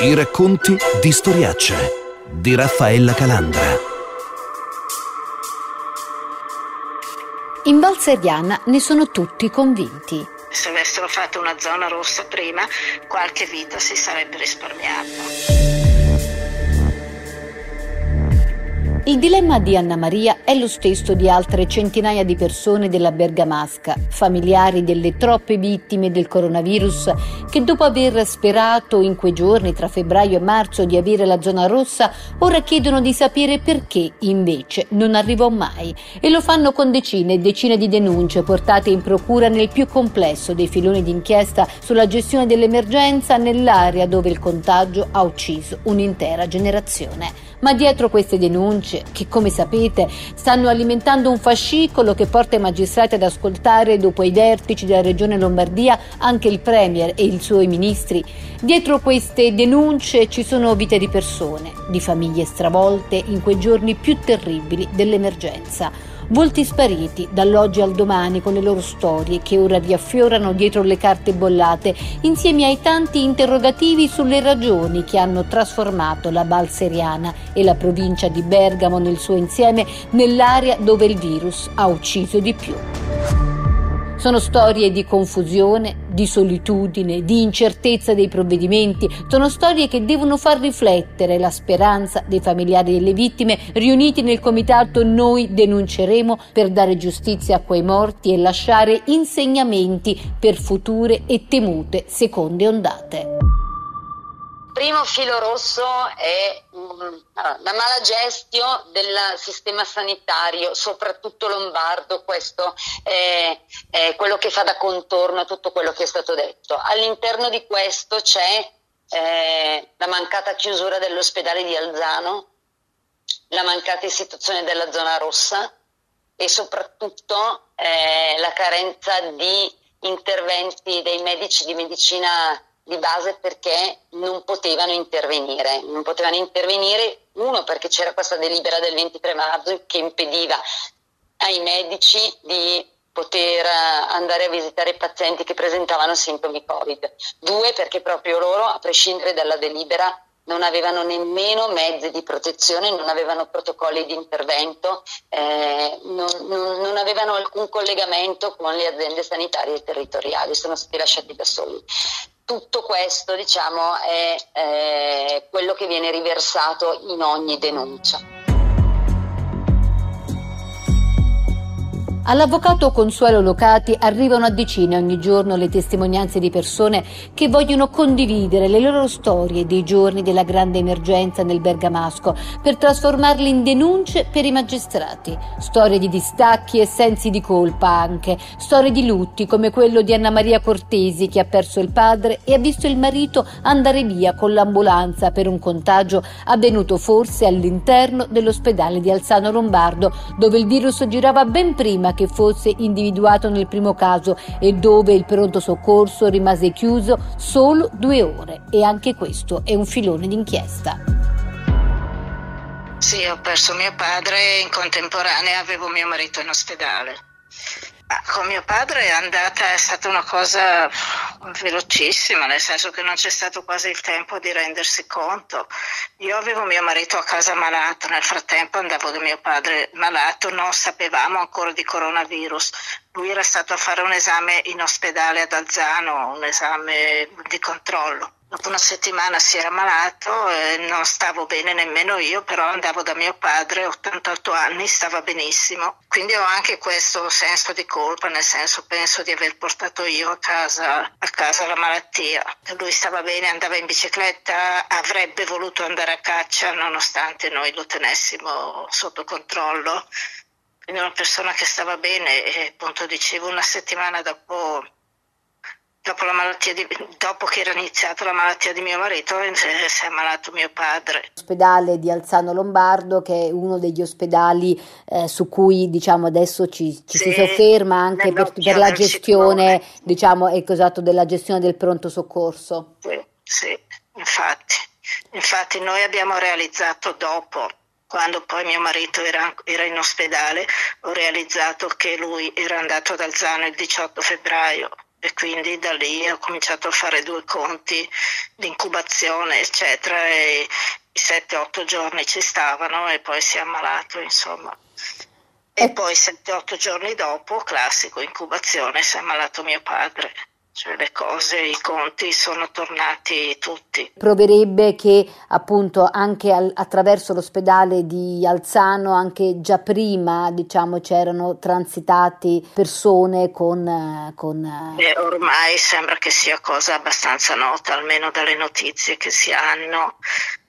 I racconti di Storiacce di Raffaella Calandra. In Val Seriana ne sono tutti convinti. Se avessero fatto una zona rossa prima, qualche vita si sarebbe risparmiata. Il dilemma di Anna Maria è lo stesso di altre centinaia di persone della Bergamasca, familiari delle troppe vittime del coronavirus, che dopo aver sperato in quei giorni tra febbraio e marzo di avere la zona rossa, ora chiedono di sapere perché invece non arrivò mai e lo fanno con decine e decine di denunce portate in procura nel più complesso dei filoni d'inchiesta sulla gestione dell'emergenza nell'area dove il contagio ha ucciso un'intera generazione. Ma dietro queste denunce, che come sapete stanno alimentando un fascicolo che porta i magistrati ad ascoltare dopo i vertici della regione Lombardia anche il Premier e i suoi ministri, dietro queste denunce ci sono vite di persone, di famiglie stravolte in quei giorni più terribili dell'emergenza Volti spariti dall'oggi al domani con le loro storie che ora riaffiorano dietro le carte bollate, insieme ai tanti interrogativi sulle ragioni che hanno trasformato la Val Seriana e la provincia di Bergamo nel suo insieme nell'area dove il virus ha ucciso di più. Sono storie di confusione, di solitudine, di incertezza dei provvedimenti. Sono storie che devono far riflettere la speranza dei familiari delle vittime riuniti nel comitato Noi denunceremo per dare giustizia a quei morti e lasciare insegnamenti per future e temute seconde ondate primo filo rosso è um, la mala gestio del sistema sanitario, soprattutto lombardo, questo è, è, quello che fa da contorno a tutto quello che è stato detto. All'interno di questo c'è eh, la mancata chiusura dell'ospedale di Alzano, la mancata istituzione della zona rossa e soprattutto eh, la carenza di interventi dei medici di medicina di base perché non potevano intervenire. Non potevano intervenire, uno perché c'era questa delibera del 23 marzo che impediva ai medici di poter eh, andare a visitare pazienti che presentavano sintomi Covid. Due, perché proprio loro, a prescindere dalla delibera, non avevano nemmeno mezzi di protezione, non avevano protocolli di intervento, eh, non, non, non, avevano alcun collegamento con le aziende sanitarie territoriali, sono stati lasciati da soli tutto questo diciamo, è eh, quello che viene riversato in ogni denuncia. All'avvocato Consuelo Locati arrivano a decine ogni giorno le testimonianze di persone che vogliono condividere le loro storie dei giorni della grande emergenza nel Bergamasco per trasformarle in denunce per i magistrati. Storie di distacchi e sensi di colpa anche. Storie di lutti come quello di Anna Maria Cortesi che ha perso il padre e ha visto il marito andare via con l'ambulanza per un contagio avvenuto forse all'interno dell'ospedale di Alzano Lombardo dove il virus girava ben prima che fosse individuato nel primo caso e dove il pronto soccorso rimase chiuso solo due ore e anche questo è un filone d'inchiesta. Sì, ho perso mio padre in contemporanea avevo mio marito in ospedale. Con mio padre è andata, è stata una cosa velocissima, nel senso che non c'è stato quasi il tempo di rendersi conto. Io avevo mio marito a casa malato, nel frattempo andavo da mio padre malato, non sapevamo ancora di coronavirus. Lui era stato a fare un esame in ospedale ad Alzano, un esame di controllo Dopo una settimana si era malato e non stavo bene nemmeno io, però andavo da mio padre, 88 anni, stava benissimo. Quindi ho anche questo senso di colpa, nel senso penso di aver portato io a casa, a casa la malattia. Lui stava bene, andava in bicicletta, avrebbe voluto andare a caccia nonostante noi lo tenessimo sotto controllo. Quindi una persona che stava bene e appunto dicevo una settimana dopo dopo, di, dopo, che era iniziata la malattia di mio marito eh, si è ammalato mio padre. L'ospedale di Alzano Lombardo che è uno degli ospedali eh, su cui diciamo adesso ci, ci sì, si sofferma anche per, per, la gestione diciamo, ecco, esatto, della gestione del pronto soccorso. Sì, sì, infatti. Infatti noi abbiamo realizzato dopo quando poi mio marito era, era, in ospedale, ho realizzato che lui era andato ad Alzano il 18 febbraio e quindi da lì ho cominciato a fare due conti di incubazione eccetera e i 7-8 giorni ci stavano e poi si è ammalato insomma. E poi 7-8 giorni dopo, classico, incubazione, si è ammalato mio padre cioè le cose, i conti sono tornati tutti. Proverebbe che appunto anche al, attraverso l'ospedale di Alzano, anche già prima diciamo c'erano transitati persone con... con... Eh, ormai sembra che sia cosa abbastanza nota, almeno dalle notizie che si hanno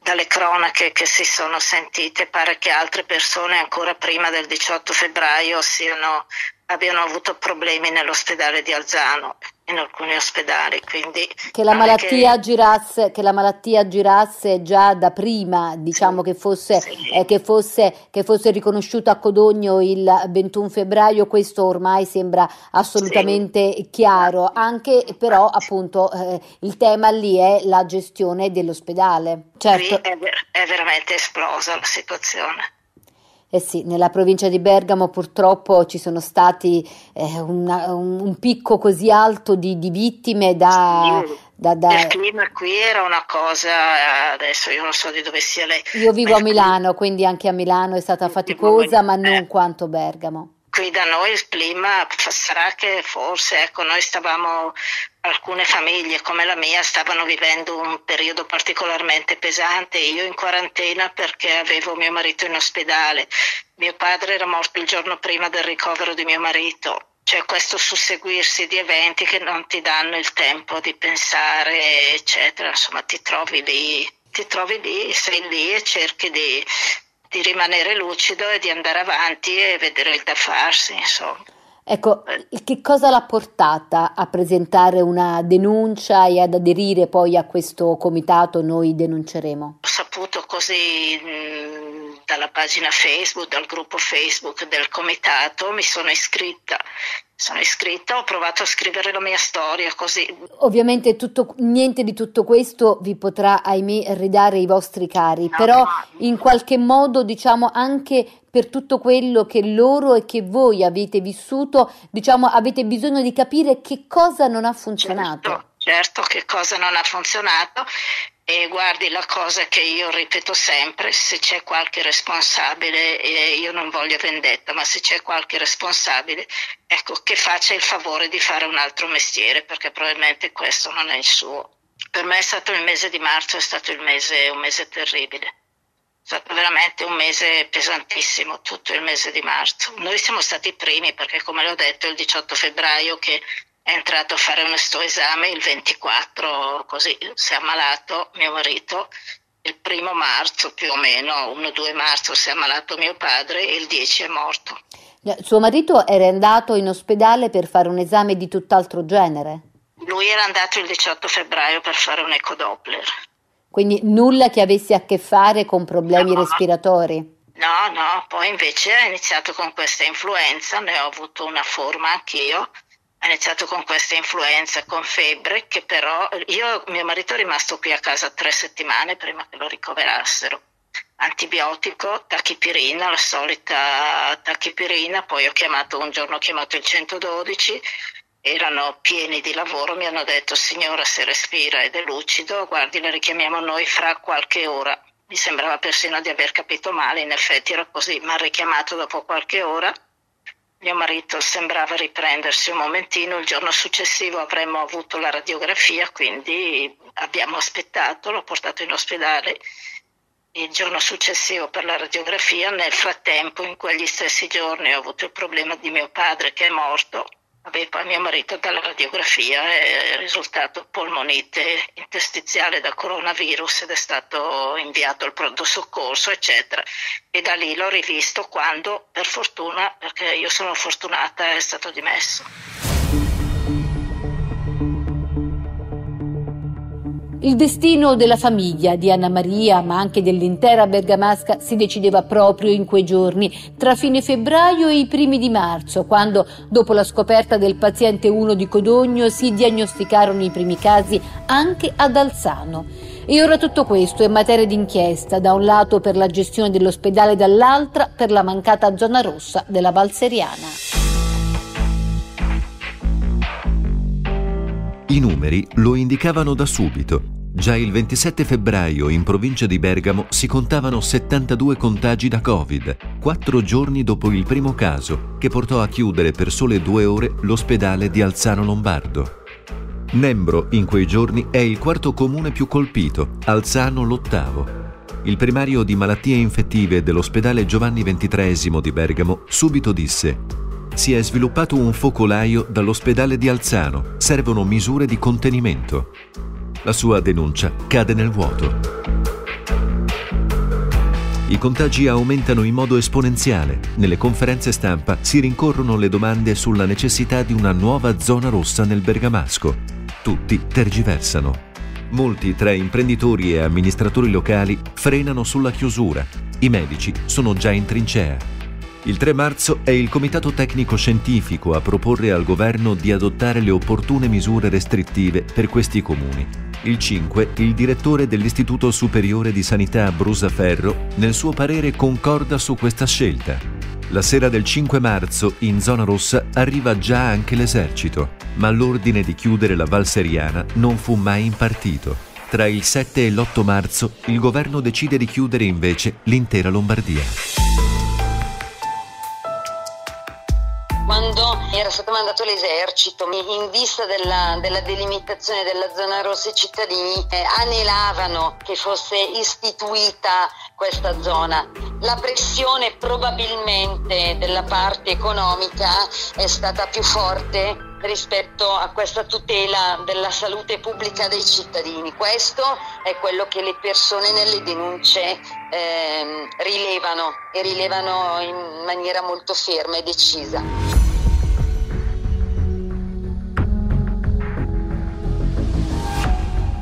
dalle cronache che si sono sentite, pare che altre persone ancora prima del 18 febbraio siano, abbiano avuto problemi nell'ospedale di Alzano in alcuni ospedali. Che la malattia che... girasse, che la malattia girasse già da prima, diciamo sì, che, fosse, sì. eh, che, fosse, che fosse riconosciuto a Codogno il 21 febbraio, questo ormai sembra assolutamente sì. chiaro. Anche però appunto eh, il tema lì è la gestione dell'ospedale. Certo. È, è veramente esplosa la situazione. Eh sì, nella provincia di Bergamo purtroppo ci sono stati eh, una, un, un, picco così alto di, di vittime da, sì, da, da... Il clima qui era una cosa, adesso io non so di dove sia lei. Io vivo a Milano, quindi anche a Milano è stata faticosa, ma non quanto Bergamo qui da noi il clima sarà che forse ecco, noi stavamo, alcune famiglie come la mia stavano vivendo un periodo particolarmente pesante, io in quarantena perché avevo mio marito in ospedale, mio padre era morto il giorno prima del ricovero di mio marito, cioè questo susseguirsi di eventi che non ti danno il tempo di pensare, eccetera, insomma ti trovi lì, ti trovi lì, sei lì e cerchi di di rimanere lucido e di andare avanti e vedere il da farsi, insomma. Ecco, che cosa l'ha portata a presentare una denuncia e ad aderire poi a questo comitato Noi denunceremo? Ho saputo così mh, dalla pagina Facebook, dal gruppo Facebook del comitato, mi sono iscritta sono iscritta, ho provato a scrivere la mia storia così. Ovviamente tutto, niente di tutto questo vi potrà, ahimè, ridare i vostri cari, no, però no. in qualche modo, diciamo, anche per tutto quello che loro e che voi avete vissuto, diciamo, avete bisogno di capire che cosa non ha funzionato. Certo, certo che cosa non ha funzionato e guardi, la cosa che io ripeto sempre, se c'è qualche responsabile, e io non voglio vendetta, ma se c'è qualche responsabile, ecco, che faccia il favore di fare un altro mestiere, perché probabilmente questo non è il suo. Per me è stato il mese di marzo, è stato mese, un mese terribile. È stato veramente un mese pesantissimo, tutto il mese di marzo. Noi siamo stati i primi perché, come le ho detto, il 18 febbraio che è entrato a fare un esame il 24, così si è ammalato mio marito. Il primo marzo più o meno, 1-2 marzo si è ammalato mio padre e il 10 è morto. Suo marito era andato in ospedale per fare un esame di tutt'altro genere? Lui era andato il 18 febbraio per fare un ecodoppler. Quindi nulla che avesse a che fare con problemi no, respiratori? No, no, poi invece ha iniziato con questa influenza, ne ho avuto una forma anch'io ha iniziato con questa influenza, con febbre, che però io, mio marito è rimasto qui a casa tre settimane prima che lo ricoverassero. Antibiotico, tachipirina, la solita tachipirina, poi ho chiamato un giorno ho chiamato il 112, erano pieni di lavoro, mi hanno detto signora se respira ed è lucido, guardi la richiamiamo noi fra qualche ora. Mi sembrava persino di aver capito male, in effetti era così, mi ha richiamato dopo qualche ora mio marito sembrava riprendersi un momentino, il giorno successivo avremmo avuto la radiografia, quindi abbiamo aspettato, l'ho portato in ospedale il giorno successivo per la radiografia. Nel frattempo, in quegli stessi giorni, ho avuto il problema di mio padre che è morto aveva mio marito dalla radiografia è risultato polmonite interstiziale da coronavirus ed è stato inviato al pronto soccorso, eccetera. E da lì l'ho rivisto quando, per fortuna, perché io sono fortunata, è stato dimesso. Il destino della famiglia di Anna Maria, ma anche dell'intera Bergamasca, si decideva proprio in quei giorni, tra fine febbraio e i primi di marzo, quando, dopo la scoperta del paziente 1 di Codogno, si diagnosticarono i primi casi anche ad Alzano. E ora tutto questo è materia d'inchiesta, da un lato per la gestione dell'ospedale, dall'altra per la mancata zona rossa della Valseriana. I numeri lo indicavano da subito. Già il 27 febbraio in provincia di Bergamo si contavano 72 contagi da Covid, quattro giorni dopo il primo caso, che portò a chiudere per sole due ore l'ospedale di Alzano Lombardo. Nembro in quei giorni è il quarto comune più colpito, Alzano l'ottavo. Il primario di malattie infettive dell'ospedale Giovanni XXIII di Bergamo subito disse si è sviluppato un focolaio dall'ospedale di Alzano. Servono misure di contenimento. La sua denuncia cade nel vuoto. I contagi aumentano in modo esponenziale. Nelle conferenze stampa si rincorrono le domande sulla necessità di una nuova zona rossa nel Bergamasco. Tutti tergiversano. Molti tra imprenditori e amministratori locali frenano sulla chiusura. I medici sono già in trincea. Il 3 marzo è il Comitato Tecnico Scientifico a proporre al governo di adottare le opportune misure restrittive per questi comuni. Il 5, il direttore dell'Istituto Superiore di Sanità Brusaferro, nel suo parere concorda su questa scelta. La sera del 5 marzo, in zona rossa, arriva già anche l'esercito, ma l'ordine di chiudere la Valseriana non fu mai impartito. Tra il 7 e l'8 marzo, il governo decide di chiudere invece l'intera Lombardia. Quando era stato mandato l'esercito in vista della, della delimitazione della zona rossa i cittadini eh, anelavano che fosse istituita questa zona. La pressione probabilmente della parte economica è stata più forte rispetto a questa tutela della salute pubblica dei cittadini. Questo è quello che le persone nelle denunce eh, rilevano e rilevano in maniera molto ferma e decisa.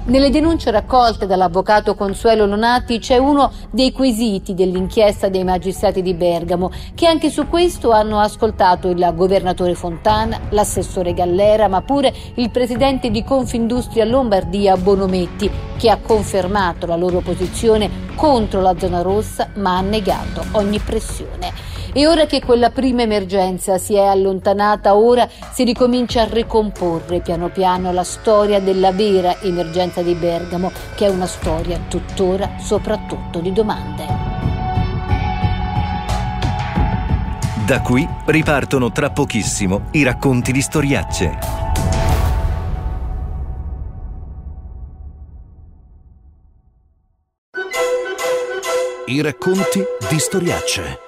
Nelle denunce raccolte dall'avvocato Consuelo Lonati c'è uno dei quesiti dell'inchiesta dei magistrati di Bergamo, che anche su questo hanno ascoltato il governatore Fontana, l'assessore Gallera, ma pure il presidente di Confindustria Lombardia Bonometti, che ha confermato la loro posizione contro la zona rossa, ma ha negato ogni pressione. E ora che quella prima emergenza si è allontanata, ora si ricomincia a ricomporre piano piano la storia della vera emergenza di Bergamo, che è una storia tuttora soprattutto di domande. Da qui ripartono tra pochissimo i racconti di storiacce. I racconti di storiacce.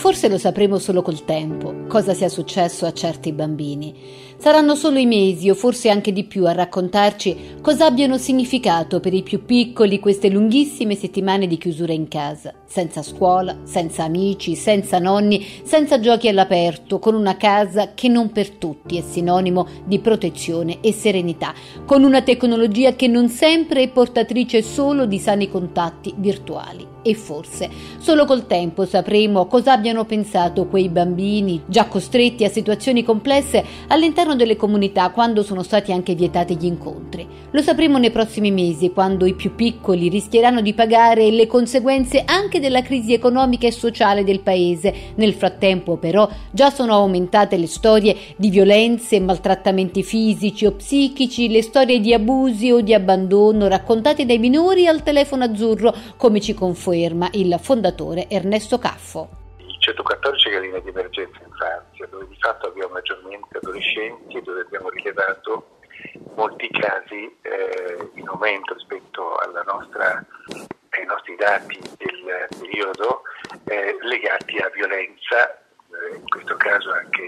Forse lo sapremo solo col tempo, cosa sia successo a certi bambini. Saranno solo i mesi o forse anche di più a raccontarci cosa abbiano significato per i più piccoli queste lunghissime settimane di chiusura in casa, senza scuola, senza amici, senza nonni, senza giochi all'aperto, con una casa che non per tutti è sinonimo di protezione e serenità, con una tecnologia che non sempre è portatrice solo di sani contatti virtuali. E forse solo col tempo sapremo cosa abbiano pensato quei bambini già costretti a situazioni complesse all'interno delle comunità quando sono stati anche vietati gli incontri. Lo sapremo nei prossimi mesi quando i più piccoli rischieranno di pagare le conseguenze anche della crisi economica e sociale del paese. Nel frattempo però già sono aumentate le storie di violenze, maltrattamenti fisici o psichici, le storie di abusi o di abbandono raccontate dai minori al telefono azzurro come ci confondono conferma il fondatore Ernesto Caffo. Il 114 è la linea di emergenza infanzia, dove di fatto abbiamo maggiormente adolescenti e dove abbiamo rilevato molti casi eh, in aumento rispetto nostra, ai nostri dati del periodo eh, legati a violenza, eh, in questo caso anche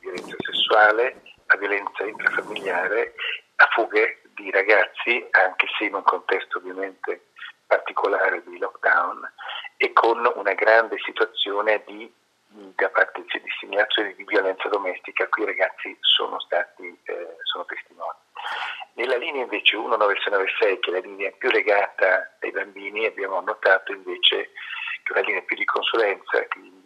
violenza sessuale, a violenza intrafamiliare, a fughe di ragazzi, anche se in un contesto ovviamente particolare di lockdown e con una grande situazione di, da parte di disseminazione di violenza domestica, qui i ragazzi sono stati eh, sono testimoni. Nella linea invece 19696, che è la linea più legata ai bambini, abbiamo notato invece che è una linea più di consulenza, quindi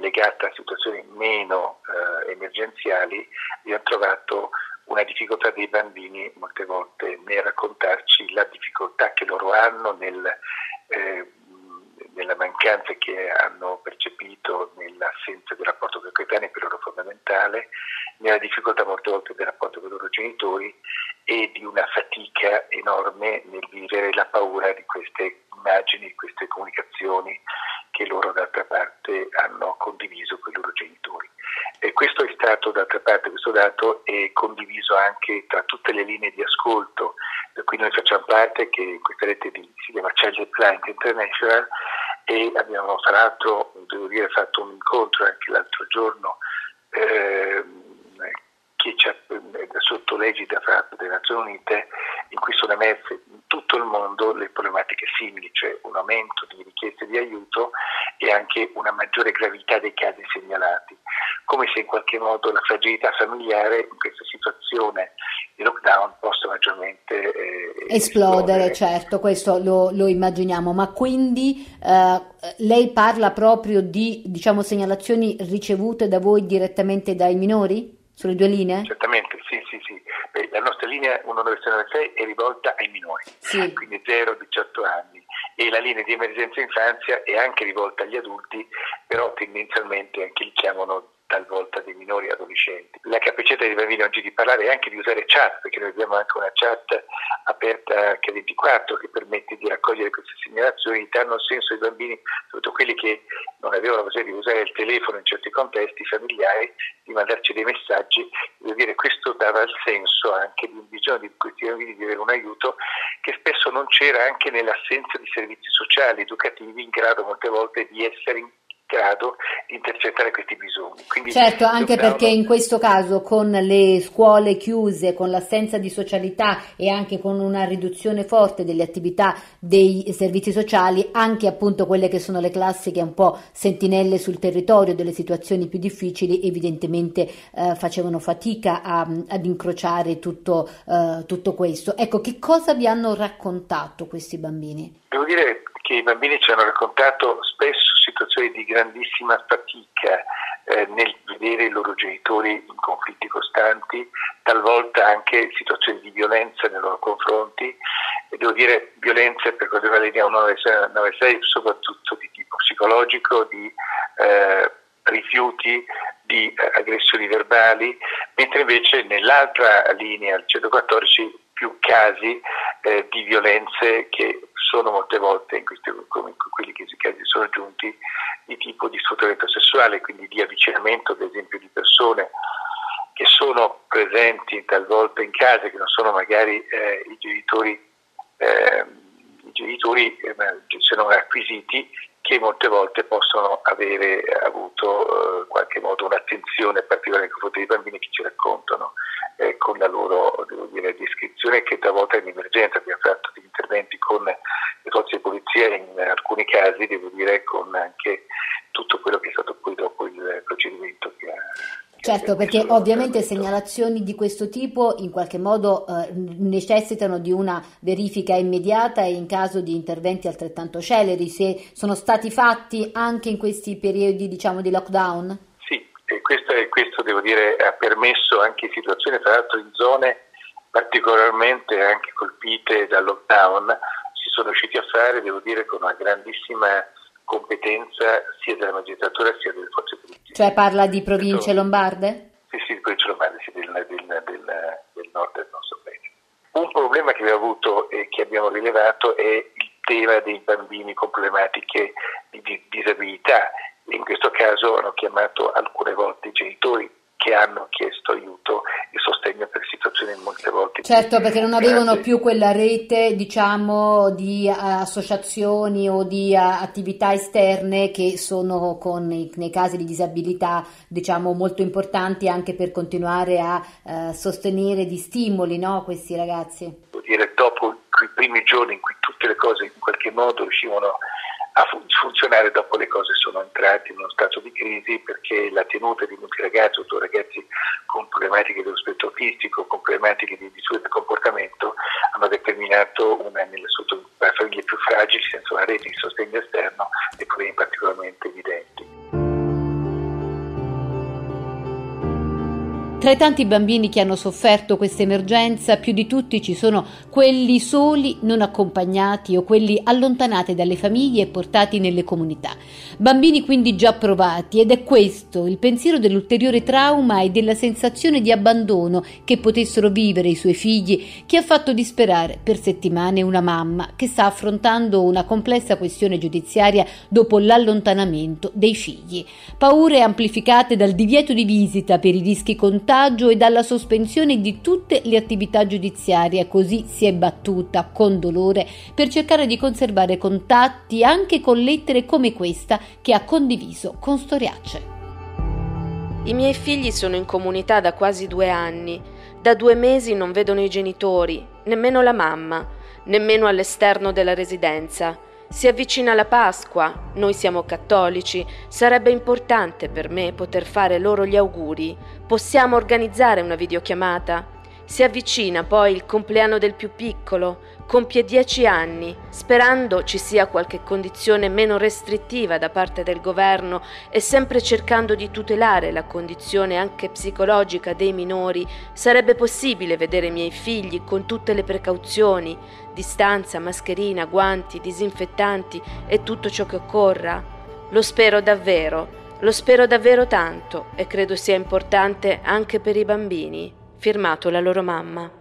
legata a situazioni meno eh, emergenziali, abbiamo trovato una difficoltà dei bambini molte volte nel raccontarci la difficoltà che loro hanno nel, eh, nella mancanza che hanno percepito nell'assenza del rapporto con i coetanei per loro fondamentale, nella difficoltà molte volte del rapporto con i loro genitori e di una fatica enorme nel vivere la paura di queste immagini, di queste comunicazioni che loro d'altra parte hanno condiviso con i loro genitori. E questo è stato d'altra parte, questo dato è condiviso anche tra tutte le linee di ascolto, da cui noi facciamo parte, che questa rete di, si chiama Child Client International e abbiamo tra l'altro, devo dire, fatto un incontro anche l'altro giorno eh, che ha, sotto l'egida delle Nazioni Unite in cui sono emerse in tutto il mondo le problematiche simili, cioè un aumento di richieste di aiuto e anche una maggiore gravità dei casi segnalati, come se in qualche modo la fragilità familiare in questa situazione lockdown possa maggiormente eh, esplodere. esplodere. Certo, questo lo, lo immaginiamo, ma quindi eh, lei parla proprio di diciamo, segnalazioni ricevute da voi direttamente dai minori? Sulle due linee? Certamente, sì, sì, sì. La nostra linea 1996 è rivolta ai minori, sì. quindi 0-18 anni, e la linea di emergenza infanzia è anche rivolta agli adulti, però tendenzialmente anche li chiamano talvolta dei minori adolescenti. La capacità dei bambini oggi di parlare e anche di usare chat, perché noi abbiamo anche una chat aperta H24 che permette di raccogliere queste segnalazioni, danno senso ai bambini, soprattutto quelli che non avevano la di usare il telefono in certi contesti familiari, di mandarci dei messaggi. Devo dire, questo dava il senso anche di un bisogno di questi bambini di avere un aiuto che spesso non c'era anche nell'assenza di servizi sociali, educativi, in grado molte volte di essere in grado di intercettare questi bisogni. Quindi certo, anche dobbiamo... perché in questo caso con le scuole chiuse, con l'assenza di socialità e anche con una riduzione forte delle attività dei servizi sociali, anche appunto quelle che sono le classiche un po' sentinelle sul territorio delle situazioni più difficili, evidentemente eh, facevano fatica a, ad incrociare tutto, eh, tutto questo. Ecco, che cosa vi hanno raccontato questi bambini? Devo dire che i bambini ci hanno raccontato spesso situazioni di grandissima fatica eh, nel vedere i loro genitori in conflitti costanti, talvolta anche situazioni di violenza nei loro confronti. E devo dire violenze per quanto riguarda linea 196 soprattutto di tipo psicologico, di eh, rifiuti, di eh, aggressioni verbali, mentre invece nell'altra linea, il 114, più casi eh, di violenze che sono molte volte, in, questi, come in quelli che casi sono giunti, di tipo di sfruttamento sessuale, quindi di avvicinamento ad esempio di persone che sono presenti talvolta in casa, che non sono magari eh, i genitori, eh, i genitori eh, sono acquisiti, che molte volte possono avere avuto eh, in qualche modo un'attenzione particolare nei confronti dei bambini che ci raccontano eh, con la loro dire, descrizione che talvolta è in emergenza, abbiamo fatto degli interventi con le forze di polizia in alcuni casi, devo dire, con anche tutto quello che è stato poi dopo il procedimento che ha Certo, perché ovviamente segnalazioni di questo tipo in qualche modo eh, necessitano di una verifica immediata e in caso di interventi altrettanto celeri, se sono stati fatti anche in questi periodi diciamo, di lockdown? E questo, questo, devo dire ha permesso anche situazioni tra l'altro in zone particolarmente anche colpite dal lockdown si sono riusciti a fare devo dire con una grandissima competenza sia della magistratura sia delle forze politiche. Cioè parla di province lombarde? Sì, sì, di province lombarde, sì, del, del, del, del nord del nostro paese. Un problema che abbiamo avuto e che abbiamo rilevato è il tema dei bambini con problematiche di, di disabilità in questo caso hanno chiamato alcune volte i genitori che hanno chiesto aiuto e sostegno per situazioni molte volte. Certo, perché non avevano più quella rete, diciamo, di associazioni o di attività esterne che sono con, nei casi di disabilità, diciamo, molto importanti anche per continuare a uh, sostenere di stimoli, no, questi ragazzi. Vuol dire, dopo i primi giorni in cui tutte le cose in qualche modo riuscivano a a funzionare dopo le cose sono entrate in uno stato di crisi perché la tenuta di molti ragazzi, o ragazzi con problematiche dello spettro autistico, con problematiche di disturbo del comportamento, hanno determinato una nelle famiglie più fragili, senza una rete di sostegno esterno, dei problemi particolarmente evidenti. Tra i tanti bambini che hanno sofferto questa emergenza, più di tutti ci sono quelli soli, non accompagnati o quelli allontanati dalle famiglie e portati nelle comunità. Bambini quindi già provati ed è questo il pensiero dell'ulteriore trauma e della sensazione di abbandono che potessero vivere i suoi figli che ha fatto disperare per settimane una mamma che sta affrontando una complessa questione giudiziaria dopo l'allontanamento dei figli. Paure amplificate dal divieto di visita per i rischi contagi contagio e dalla sospensione di tutte le attività giudiziarie. Così si è battuta con dolore per cercare di conservare contatti anche con lettere come questa che ha condiviso con Storiace. I miei figli sono in comunità da quasi due anni. Da due mesi non vedono i genitori, nemmeno la mamma, nemmeno all'esterno della residenza. Si avvicina la Pasqua, noi siamo cattolici, sarebbe importante per me poter fare loro gli auguri. Possiamo organizzare una videochiamata? Si avvicina poi il compleanno del più piccolo, compie dieci anni, sperando ci sia qualche condizione meno restrittiva da parte del governo e sempre cercando di tutelare la condizione anche psicologica dei minori, sarebbe possibile vedere i miei figli con tutte le precauzioni, distanza, mascherina, guanti, disinfettanti e tutto ciò che occorra? Lo spero davvero, lo spero davvero tanto e credo sia importante anche per i bambini. Firmato la loro mamma.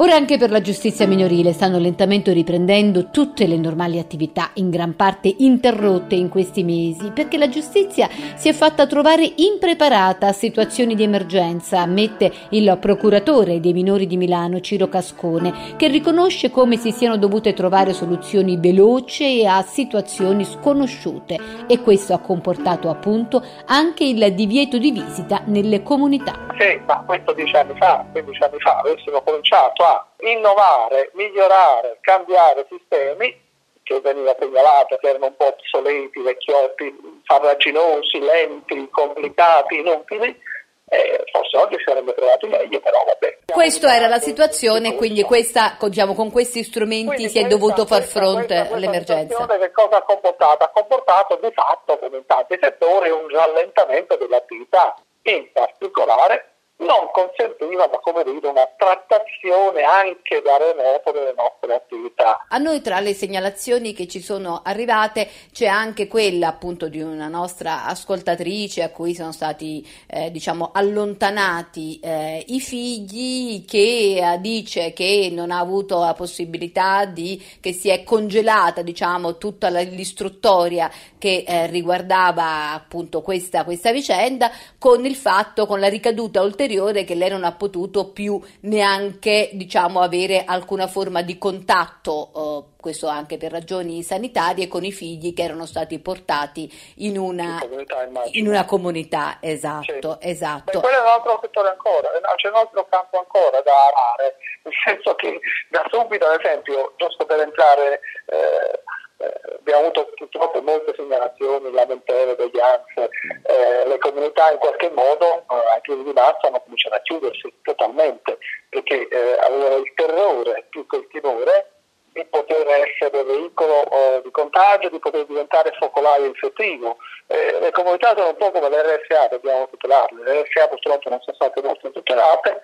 Ora anche per la giustizia minorile stanno lentamente riprendendo tutte le normali attività, in gran parte interrotte in questi mesi, perché la giustizia si è fatta trovare impreparata a situazioni di emergenza, ammette il procuratore dei minori di Milano, Ciro Cascone, che riconosce come si siano dovute trovare soluzioni veloci a situazioni sconosciute e questo ha comportato appunto anche il divieto di visita nelle comunità. Sì, ma questo dieci anni fa, 15 anni fa, avessimo cominciato a innovare, migliorare, cambiare sistemi che veniva segnalato che erano un po' obsoleti, vecchiotti, farraginosi, lenti, complicati, inutili. Eh, forse oggi si sarebbe trovato meglio, però vabbè. Questa era la situazione, quindi questa, diciamo, con questi strumenti quindi si è dovuto far fronte questa, all'emergenza. Che cosa ha comportato? Ha comportato di fatto, come in tanti settori, un rallentamento dell'attività, in particolare non consentiva come dire, una trattazione anche da remoto delle nostre attività. A noi tra le segnalazioni che ci sono arrivate c'è anche quella appunto di una nostra ascoltatrice a cui sono stati eh, diciamo allontanati eh, i figli che eh, dice che non ha avuto la possibilità di che si è congelata diciamo tutta l'istruttoria che eh, riguardava appunto questa, questa vicenda con il fatto con la ricaduta ulteriore che lei non ha potuto più neanche diciamo avere alcuna forma di contatto eh, questo anche per ragioni sanitarie con i figli che erano stati portati in una, comunità, in una comunità esatto, sì. esatto. Beh, quello è un altro settore ancora c'è un altro campo ancora da arare nel senso che da subito ad esempio giusto per entrare eh, eh, abbiamo avuto purtroppo molte segnalazioni, lamentele, deglianze, eh, le comunità in qualche modo, eh, anche di massa, hanno cominciato a chiudersi totalmente perché eh, avevano il terrore più che il timore di poter essere veicolo eh, di contagio, di poter diventare focolaio infettivo. Eh, le comunità sono un po' come le RSA, dobbiamo tutelarle, le RSA purtroppo non sono state molto tutelate,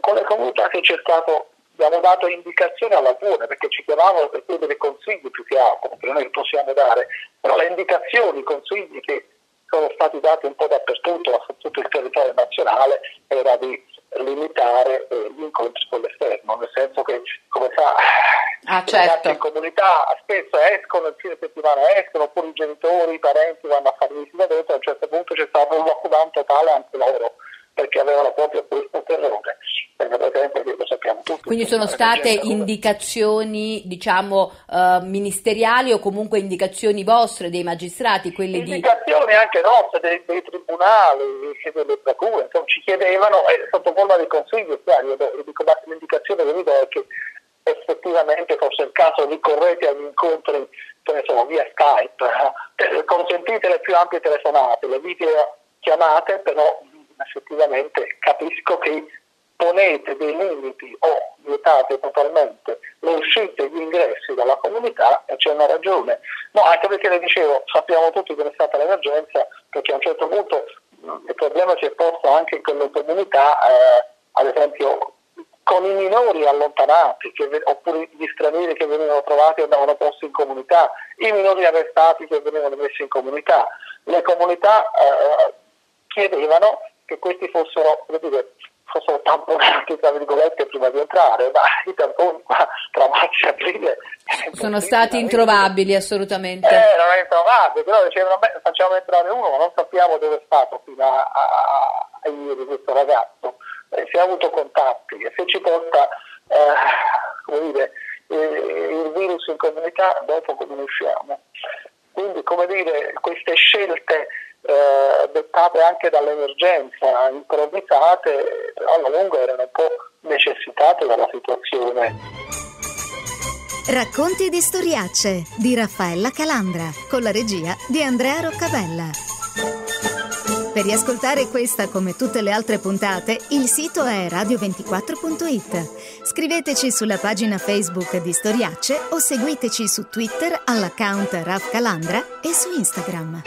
con le comunità che c'è stato abbiamo dato indicazioni alla buona perché ci chiamavano per chiedere consigli più che altro, perché noi possiamo dare, però le indicazioni, i consigli che sono stati dati un po' dappertutto, su tutto il territorio nazionale, era di limitare eh, gli incontri con l'esterno, nel senso che, come sa, ah, certo. in comunità spesso escono, il fine settimana escono, oppure i genitori, i parenti vanno a fare visita dentro, a un certo punto c'è stato un lockdown totale anche loro perché avevano proprio questo terrore. Lo sappiamo tutti. Quindi sono state indicazioni, diciamo, uh, ministeriali o comunque indicazioni vostre dei magistrati? Quelle indicazioni di... anche nostre, dei, dei tribunali, delle procure, insomma, ci chiedevano, eh, sotto forma di consiglio, io dico, ma l'indicazione che vi do è che effettivamente forse è il caso ricorrete agli incontri insomma, via Skype, eh, consentite le più ampie telefonate, le video chiamate, però effettivamente capisco che ponete dei limiti o vietate totalmente le uscite e gli ingressi dalla comunità e c'è una ragione. No, anche perché le dicevo, sappiamo tutti che è stata l'emergenza, perché a un certo punto il problema si è posto anche in quelle comunità, eh, ad esempio con i minori allontanati che, oppure gli stranieri che venivano trovati e andavano posti in comunità, i minori arrestati che venivano messi in comunità. Le comunità eh, chiedevano che questi fossero, dire, fossero tamponati tra virgolette prima di entrare, ma i tamponi qua tra marzo e aprile sono stati introvabili assolutamente. Eh, non è introvabile, però dicevano beh, facciamo entrare uno, ma non sappiamo dove è stato fino a, a, a ieri questo ragazzo, eh, se ha avuto contatti e se ci porta eh, come dire, il virus in comunità dopo come ne usciamo. Quindi come dire, queste scelte eh, dettate anche dall'emergenza, improvvisate, alla lunga erano un po' necessitate dalla situazione. Racconti di storiacce di Raffaella Calandra con la regia di Andrea Roccabella. Per riascoltare questa come tutte le altre puntate, il sito è radio24.it. Scriveteci sulla pagina Facebook di Storiacce o seguiteci su Twitter all'account Raf Calandra e su Instagram.